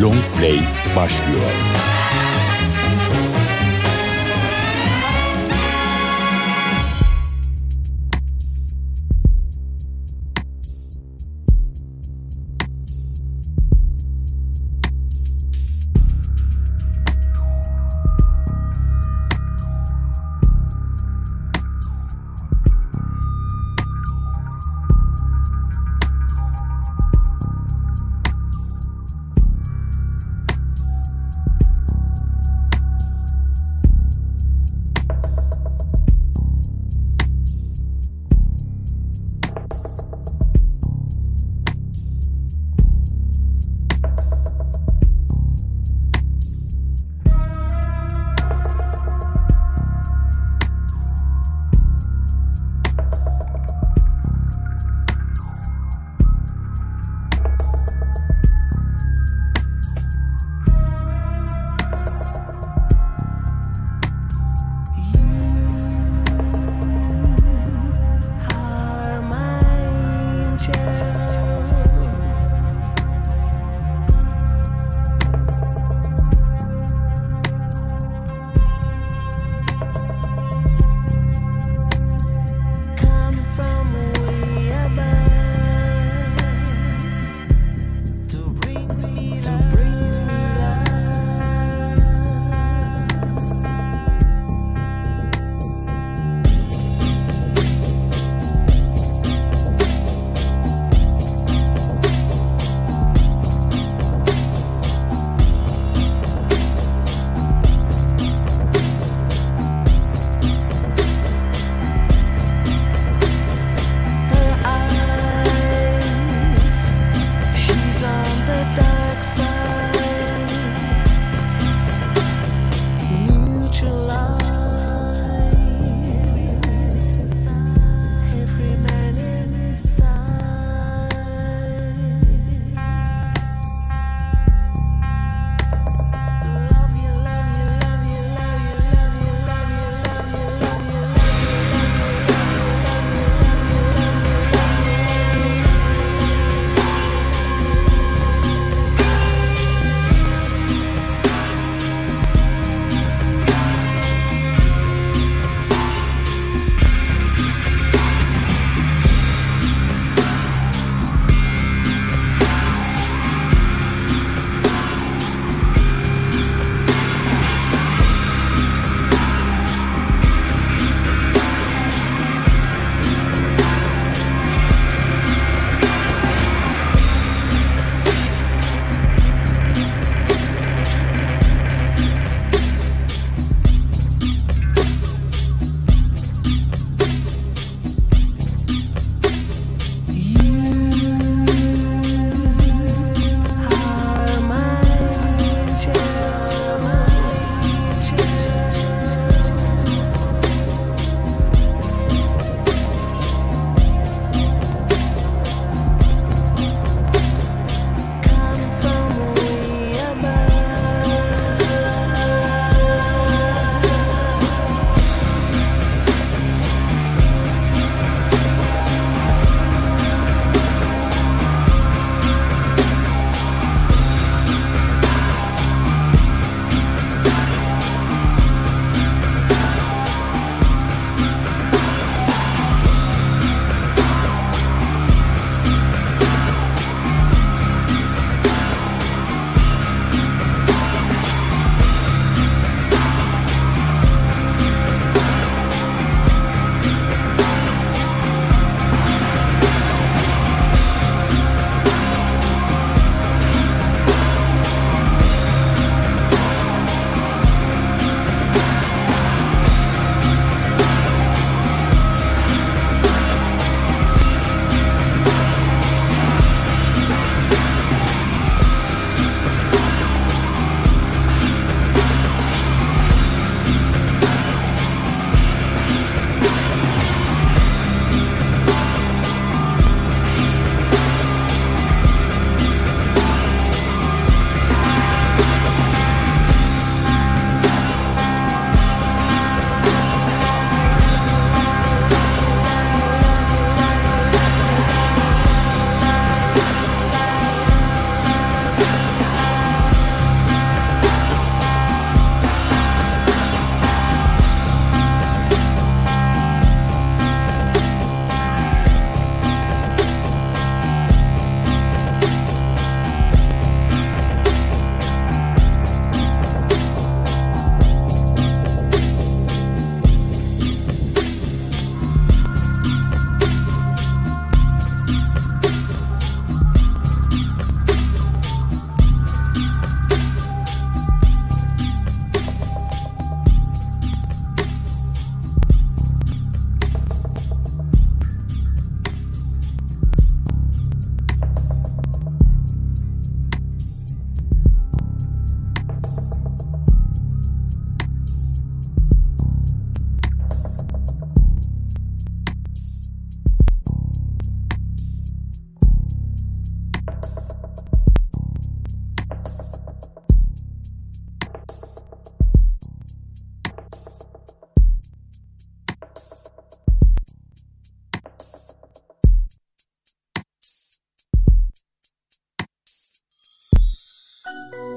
Long Play başlıyor.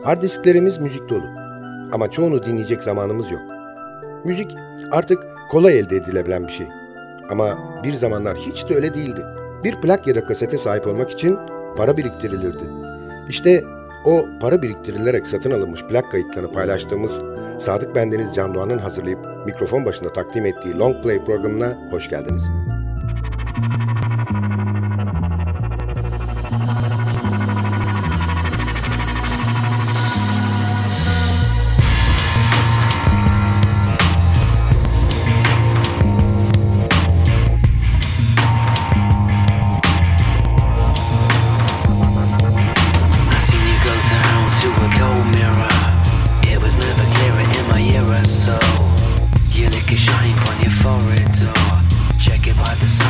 Hard disklerimiz müzik dolu. Ama çoğunu dinleyecek zamanımız yok. Müzik artık kolay elde edilebilen bir şey. Ama bir zamanlar hiç de öyle değildi. Bir plak ya da kasete sahip olmak için para biriktirilirdi. İşte o para biriktirilerek satın alınmış plak kayıtlarını paylaştığımız Sadık Bendeniz Can Doğan'ın hazırlayıp mikrofon başında takdim ettiği Long Play programına hoş geldiniz. Mezzan by the side.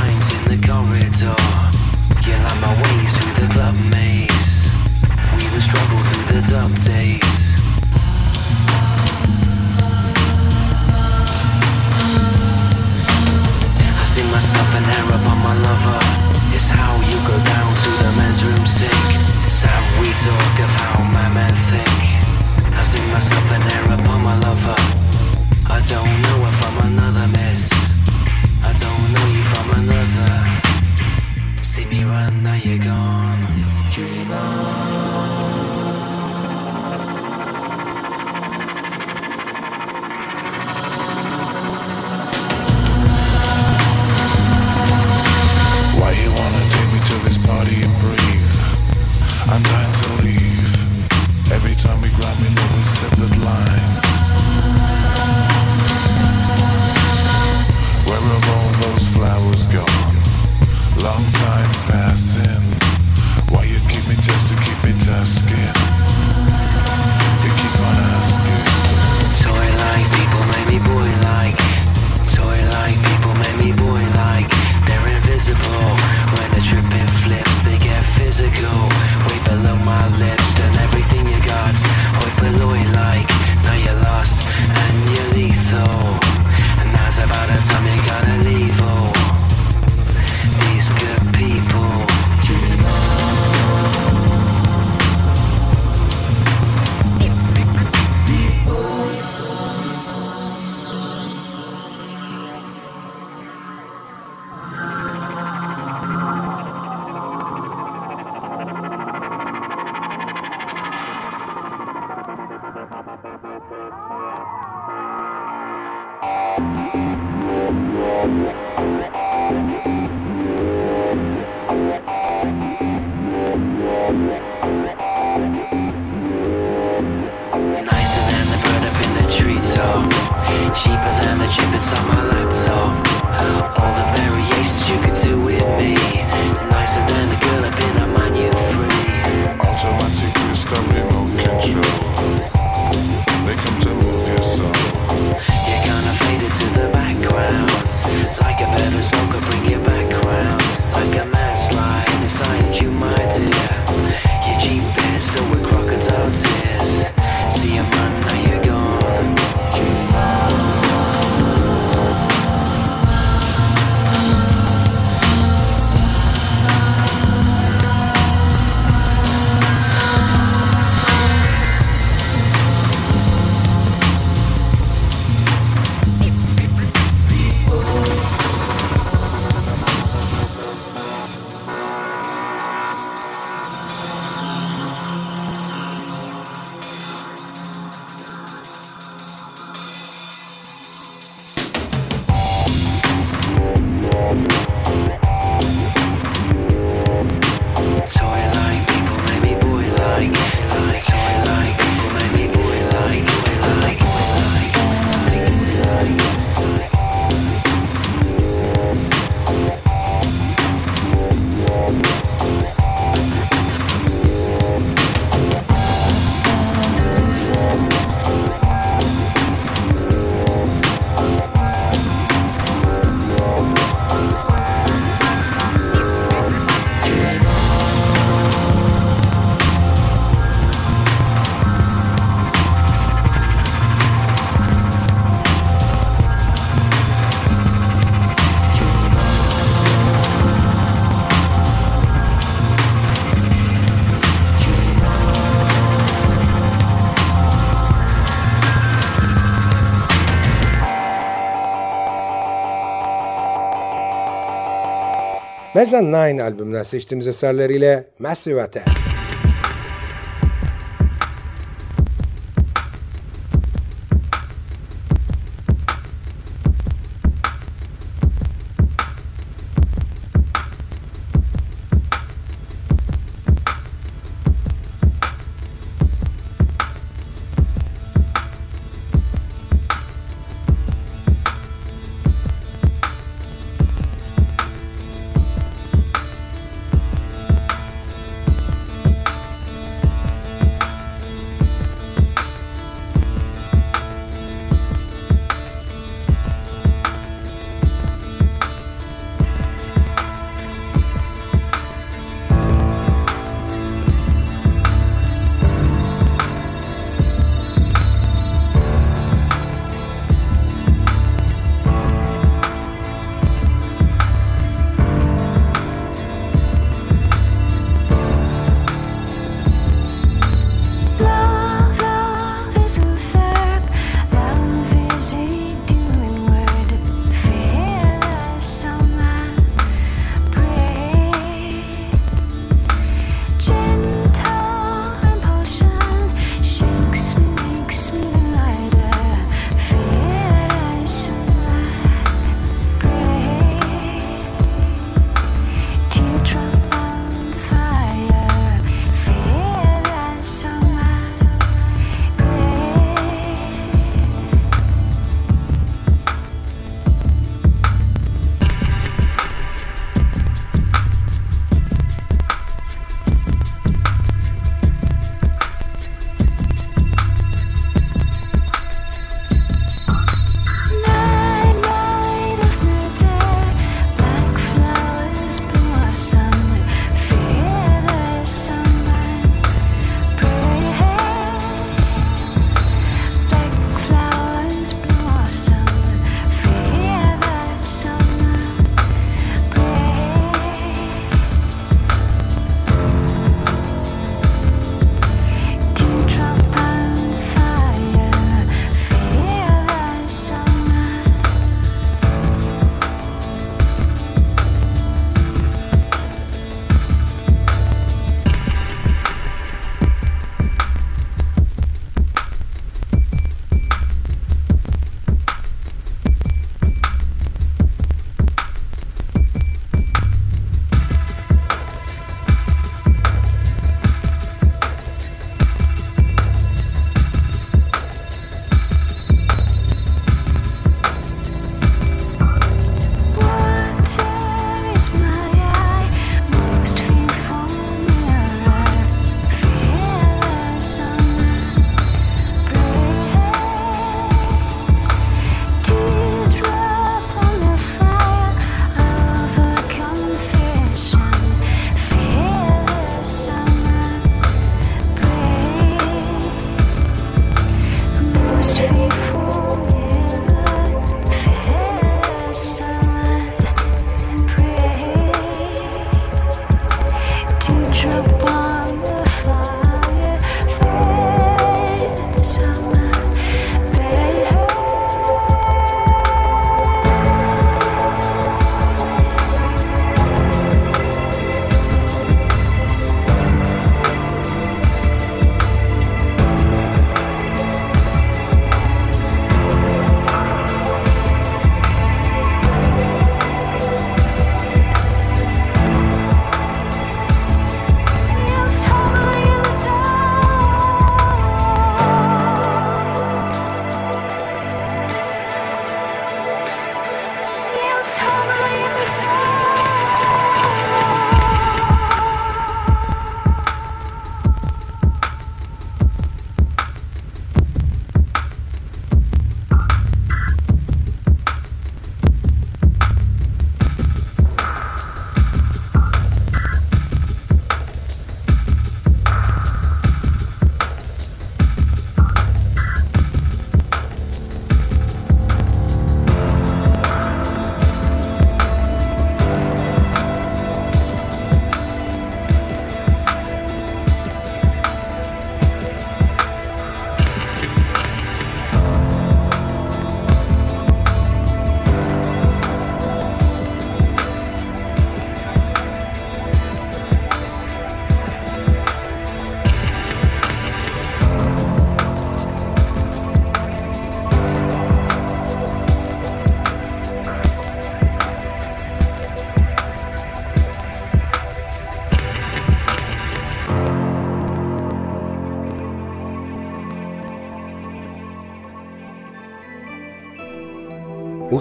Nine albümünden seçtiğimiz eserleriyle Massive Attack.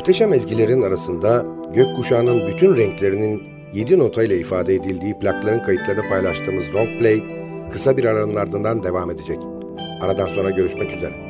Muhteşem ezgilerin arasında gökkuşağının bütün renklerinin 7 notayla ifade edildiği plakların kayıtlarını paylaştığımız Long Play kısa bir aranın ardından devam edecek. Aradan sonra görüşmek üzere.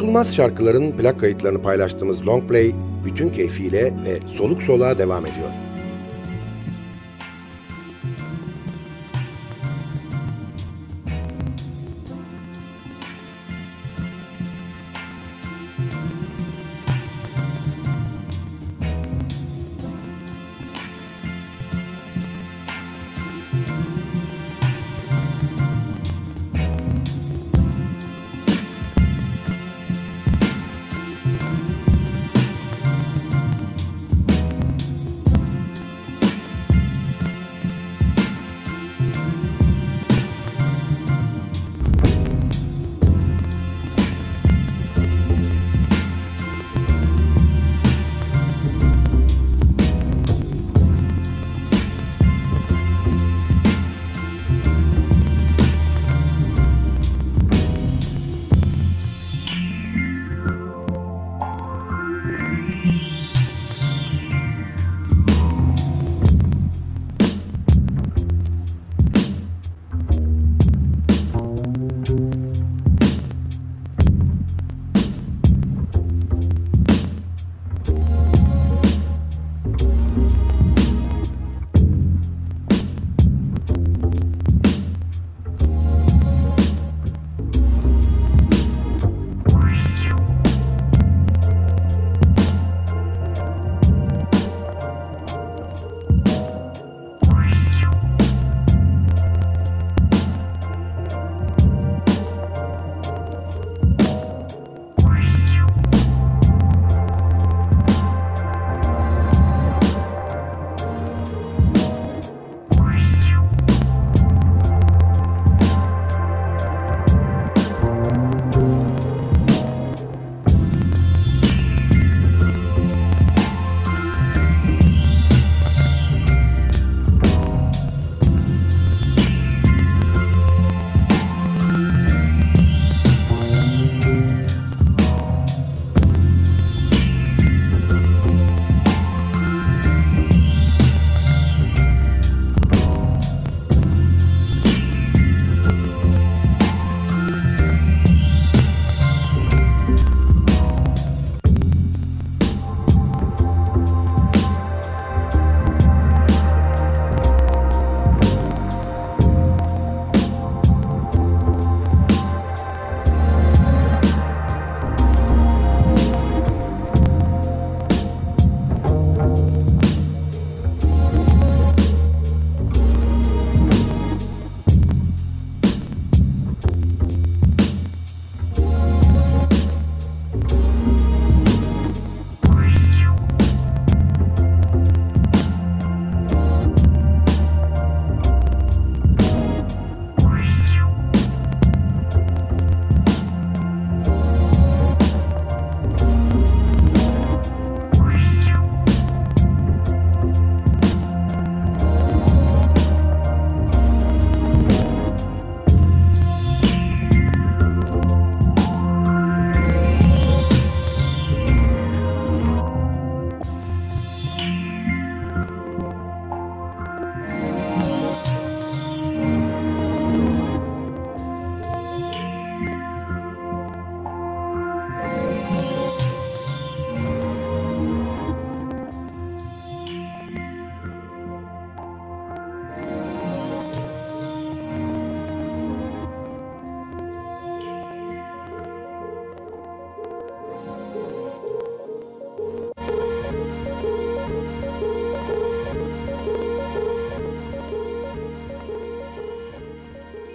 Unutulmaz şarkıların plak kayıtlarını paylaştığımız Long Play bütün keyfiyle ve soluk soluğa devam ediyor.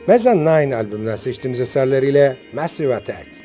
Mezan Nine albümünden seçtiğimiz eserleriyle Massive Attack.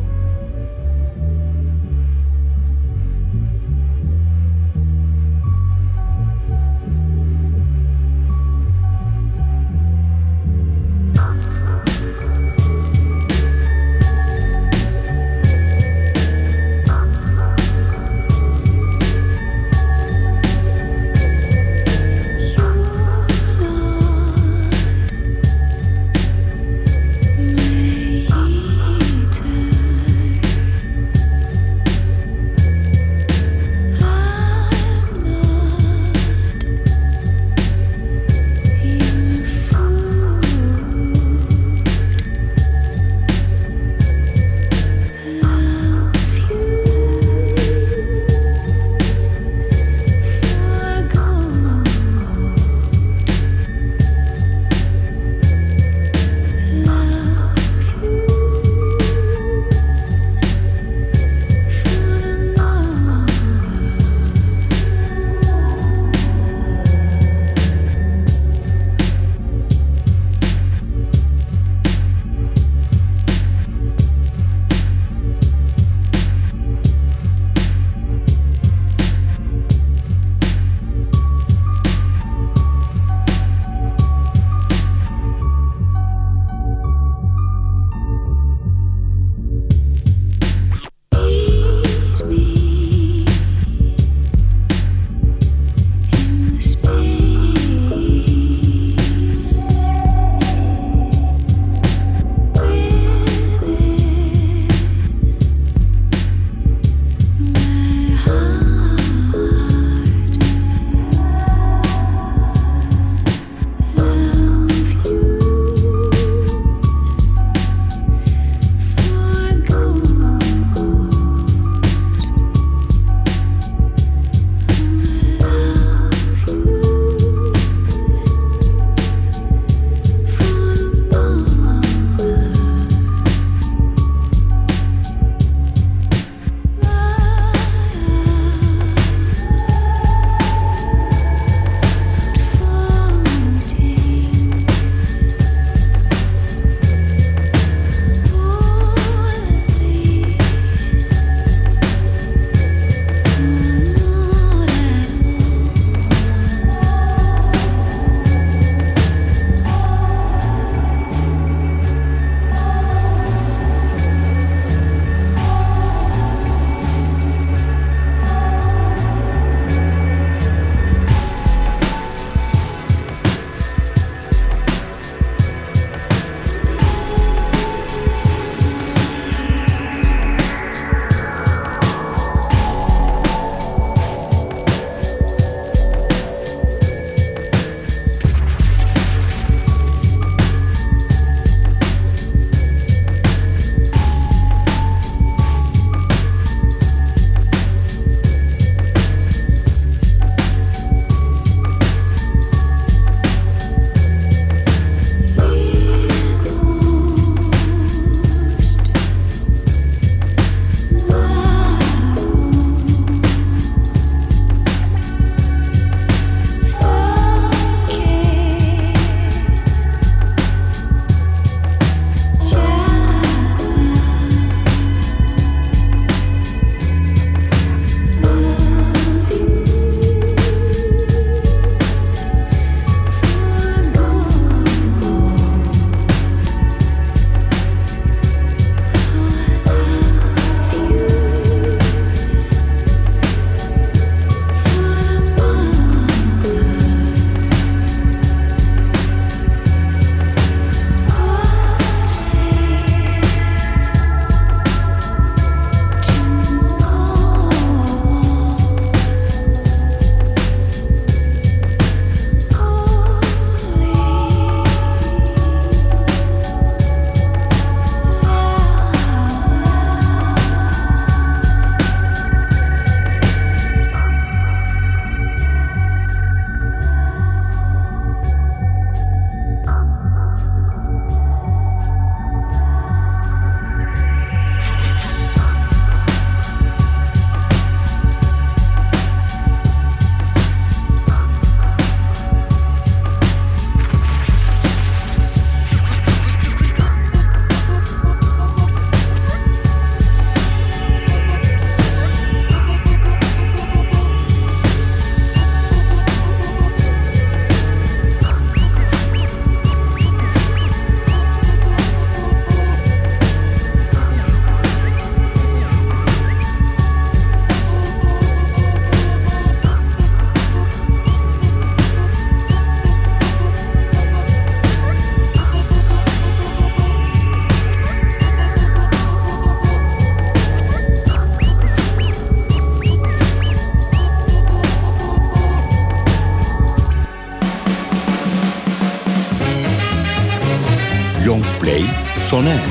Soner.